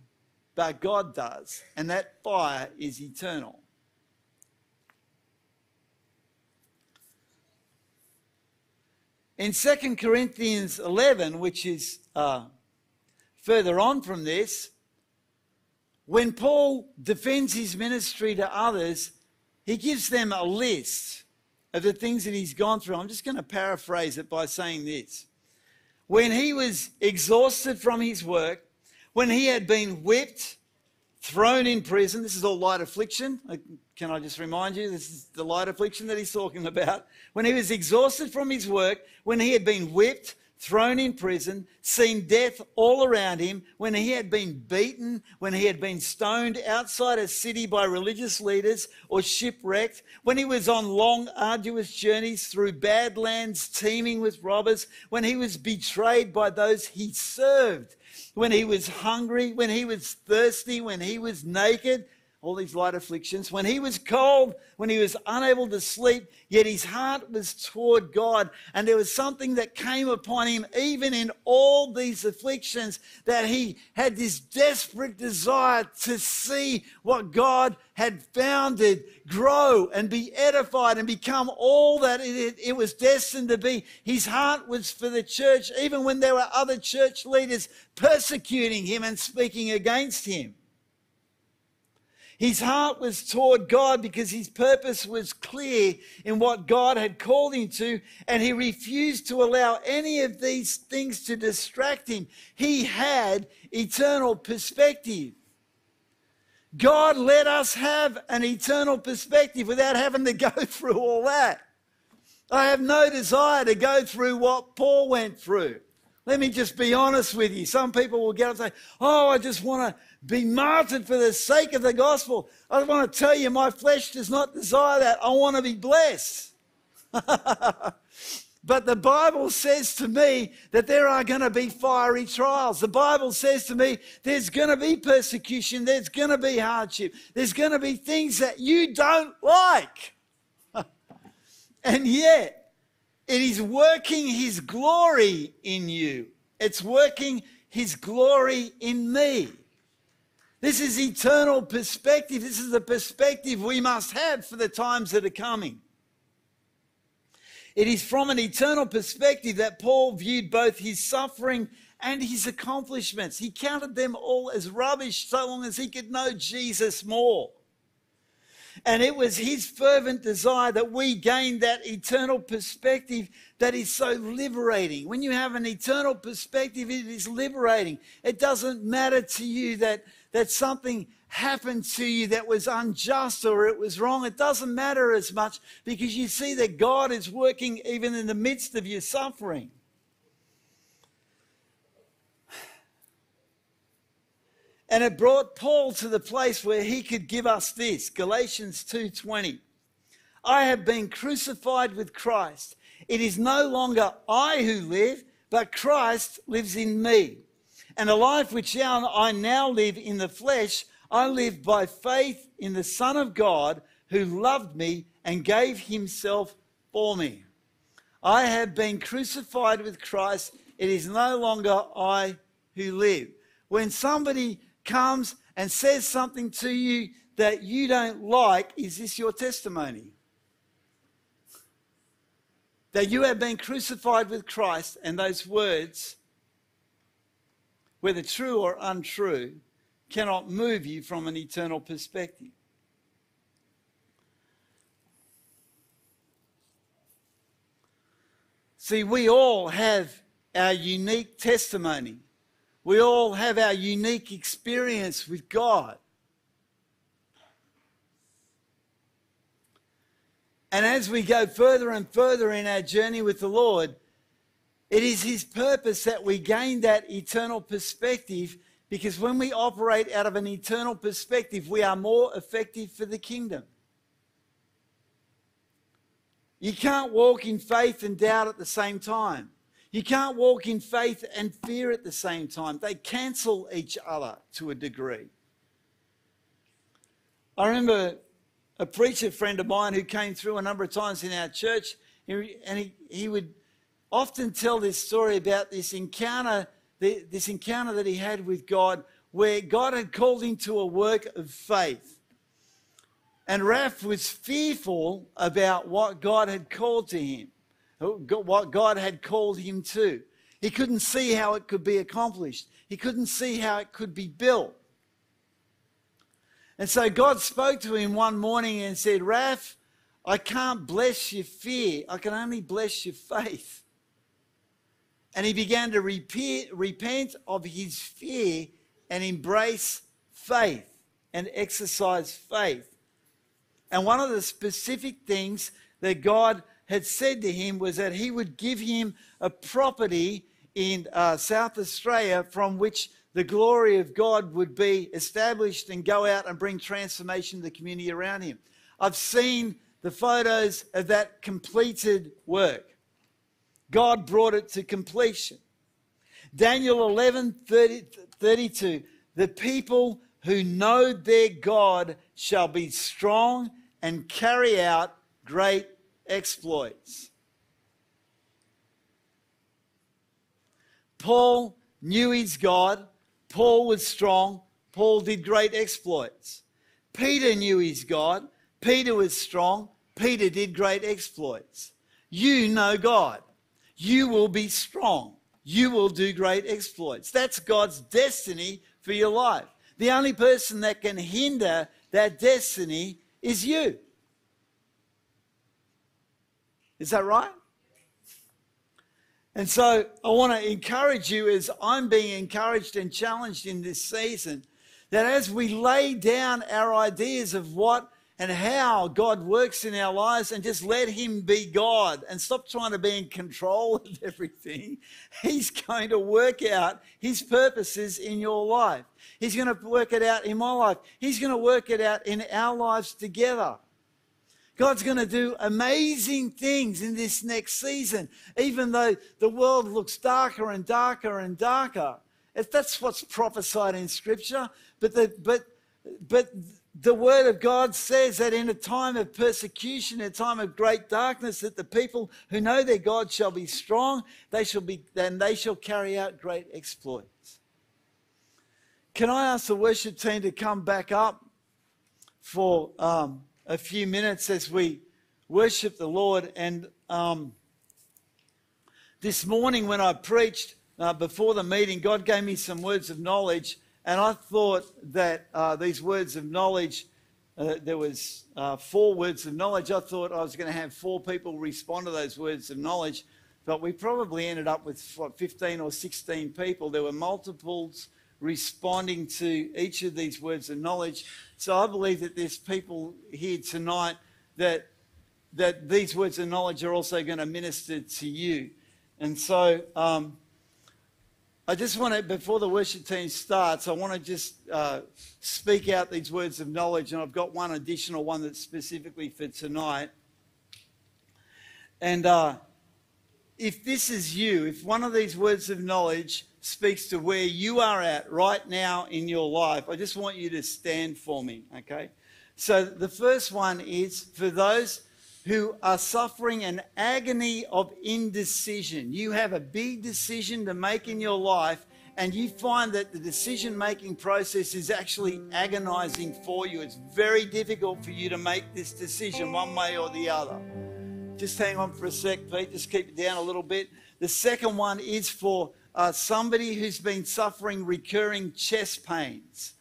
but God does. And that fire is eternal. In 2 Corinthians 11, which is uh, further on from this, when Paul defends his ministry to others, he gives them a list of the things that he's gone through. I'm just going to paraphrase it by saying this. When he was exhausted from his work, when he had been whipped, thrown in prison, this is all light affliction. Can I just remind you, this is the light affliction that he's talking about. When he was exhausted from his work, when he had been whipped, thrown in prison, seen death all around him, when he had been beaten, when he had been stoned outside a city by religious leaders or shipwrecked, when he was on long, arduous journeys through bad lands teeming with robbers, when he was betrayed by those he served, when he was hungry, when he was thirsty, when he was naked, all these light afflictions. When he was cold, when he was unable to sleep, yet his heart was toward God. And there was something that came upon him, even in all these afflictions, that he had this desperate desire to see what God had founded grow and be edified and become all that it, it was destined to be. His heart was for the church, even when there were other church leaders persecuting him and speaking against him. His heart was toward God because his purpose was clear in what God had called him to, and he refused to allow any of these things to distract him. He had eternal perspective. God let us have an eternal perspective without having to go through all that. I have no desire to go through what Paul went through. Let me just be honest with you. Some people will get up and say, Oh, I just want to be martyred for the sake of the gospel. I want to tell you, my flesh does not desire that. I want to be blessed. But the Bible says to me that there are going to be fiery trials. The Bible says to me there's going to be persecution, there's going to be hardship, there's going to be things that you don't like. and yet, it is working His glory in you, it's working His glory in me. This is eternal perspective. This is the perspective we must have for the times that are coming. It is from an eternal perspective that Paul viewed both his suffering and his accomplishments. He counted them all as rubbish so long as he could know Jesus more. And it was his fervent desire that we gain that eternal perspective that is so liberating. When you have an eternal perspective, it is liberating. It doesn't matter to you that, that something happened to you that was unjust or it was wrong. It doesn't matter as much because you see that God is working even in the midst of your suffering. And it brought Paul to the place where he could give us this, Galatians 2:20. I have been crucified with Christ. It is no longer I who live, but Christ lives in me. And the life which I now live in the flesh, I live by faith in the Son of God who loved me and gave himself for me. I have been crucified with Christ. It is no longer I who live. When somebody comes and says something to you that you don't like, is this your testimony? That you have been crucified with Christ, and those words, whether true or untrue, cannot move you from an eternal perspective. See, we all have our unique testimony. We all have our unique experience with God. And as we go further and further in our journey with the Lord, it is His purpose that we gain that eternal perspective because when we operate out of an eternal perspective, we are more effective for the kingdom. You can't walk in faith and doubt at the same time. You can't walk in faith and fear at the same time. They cancel each other to a degree. I remember a preacher friend of mine who came through a number of times in our church, and he, he would often tell this story about this encounter, this encounter that he had with God, where God had called him to a work of faith. And Raph was fearful about what God had called to him what God had called him to. He couldn't see how it could be accomplished, he couldn't see how it could be built. And so God spoke to him one morning and said, Raph, I can't bless your fear, I can only bless your faith. And he began to repent of his fear and embrace faith and exercise faith. And one of the specific things that God had said to him was that he would give him a property in uh, South Australia from which the glory of God would be established and go out and bring transformation to the community around him. I've seen the photos of that completed work. God brought it to completion. Daniel 11 30, 32 The people who know their God shall be strong and carry out great exploits. Paul knew his God. Paul was strong. Paul did great exploits. Peter knew his God. Peter was strong. Peter did great exploits. You know God. You will be strong. You will do great exploits. That's God's destiny for your life. The only person that can hinder that destiny is you. Is that right? And so I want to encourage you as I'm being encouraged and challenged in this season that as we lay down our ideas of what and how God works in our lives and just let Him be God and stop trying to be in control of everything, He's going to work out His purposes in your life. He's going to work it out in my life. He's going to work it out in our lives together. God's going to do amazing things in this next season, even though the world looks darker and darker and darker. That's what's prophesied in Scripture. But the, but, but the Word of God says that in a time of persecution, a time of great darkness, that the people who know their God shall be strong, they shall be, and they shall carry out great exploits. Can I ask the worship team to come back up for um, a few minutes as we worship the Lord. And um, this morning, when I preached, uh, before the meeting, God gave me some words of knowledge, and I thought that uh, these words of knowledge, uh, there was uh, four words of knowledge. I thought I was going to have four people respond to those words of knowledge, but we probably ended up with what, 15 or 16 people. There were multiples responding to each of these words of knowledge. So I believe that there's people here tonight that that these words of knowledge are also going to minister to you. And so um, I just want to, before the worship team starts, I want to just uh, speak out these words of knowledge. And I've got one additional one that's specifically for tonight. And uh, if this is you, if one of these words of knowledge speaks to where you are at right now in your life, I just want you to stand for me, okay? So the first one is for those who are suffering an agony of indecision. You have a big decision to make in your life, and you find that the decision making process is actually agonizing for you. It's very difficult for you to make this decision one way or the other. Just hang on for a sec, Pete. Just keep it down a little bit. The second one is for uh, somebody who's been suffering recurring chest pains.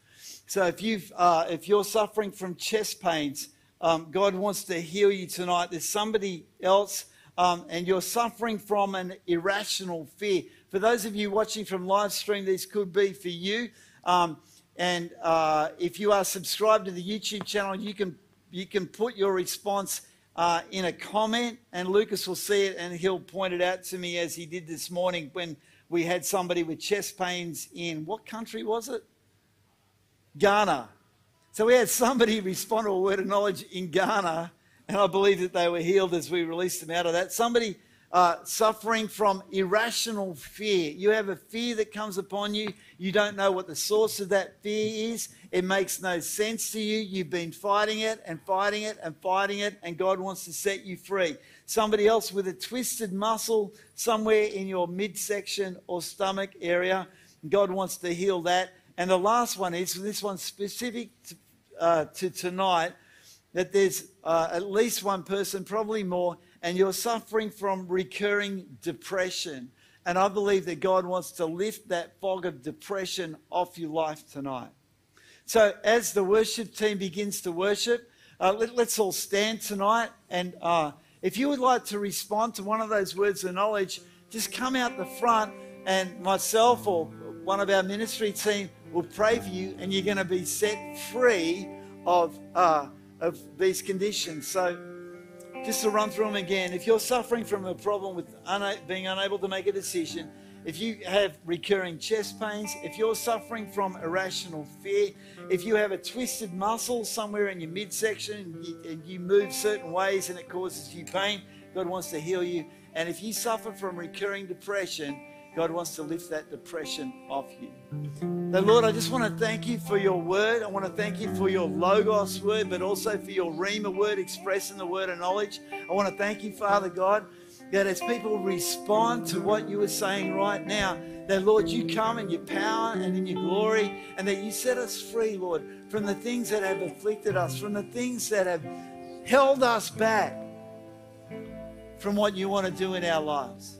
So if, you've, uh, if you're suffering from chest pains, um, God wants to heal you tonight. There's somebody else, um, and you're suffering from an irrational fear. For those of you watching from live stream, this could be for you. Um, and uh, if you are subscribed to the YouTube channel, you can you can put your response uh, in a comment, and Lucas will see it, and he'll point it out to me as he did this morning when we had somebody with chest pains in what country was it? Ghana. So we had somebody respond to a word of knowledge in Ghana, and I believe that they were healed as we released them out of that. Somebody uh, suffering from irrational fear. You have a fear that comes upon you. You don't know what the source of that fear is. It makes no sense to you. You've been fighting it and fighting it and fighting it, and God wants to set you free. Somebody else with a twisted muscle somewhere in your midsection or stomach area. God wants to heal that. And the last one is this one specific uh, to tonight that there's uh, at least one person, probably more, and you're suffering from recurring depression. And I believe that God wants to lift that fog of depression off your life tonight. So, as the worship team begins to worship, uh, let, us all stand tonight. And uh, if you would like to respond to one of those words of knowledge, just come out the front, and myself or one of our ministry team will pray for you, and you're going to be set free of, uh, of these conditions. So, just to run through them again, if you're suffering from a problem with una- being unable to make a decision, if you have recurring chest pains, if you're suffering from irrational fear, if you have a twisted muscle somewhere in your midsection and you, and you move certain ways and it causes you pain, God wants to heal you. And if you suffer from recurring depression, God wants to lift that depression off you. So, Lord, I just want to thank you for your word. I want to thank you for your Logos word, but also for your Rhema word expressing the word of knowledge. I want to thank you, Father God, that as people respond to what you are saying right now, that, Lord, you come in your power and in your glory, and that you set us free, Lord, from the things that have afflicted us, from the things that have held us back from what you want to do in our lives.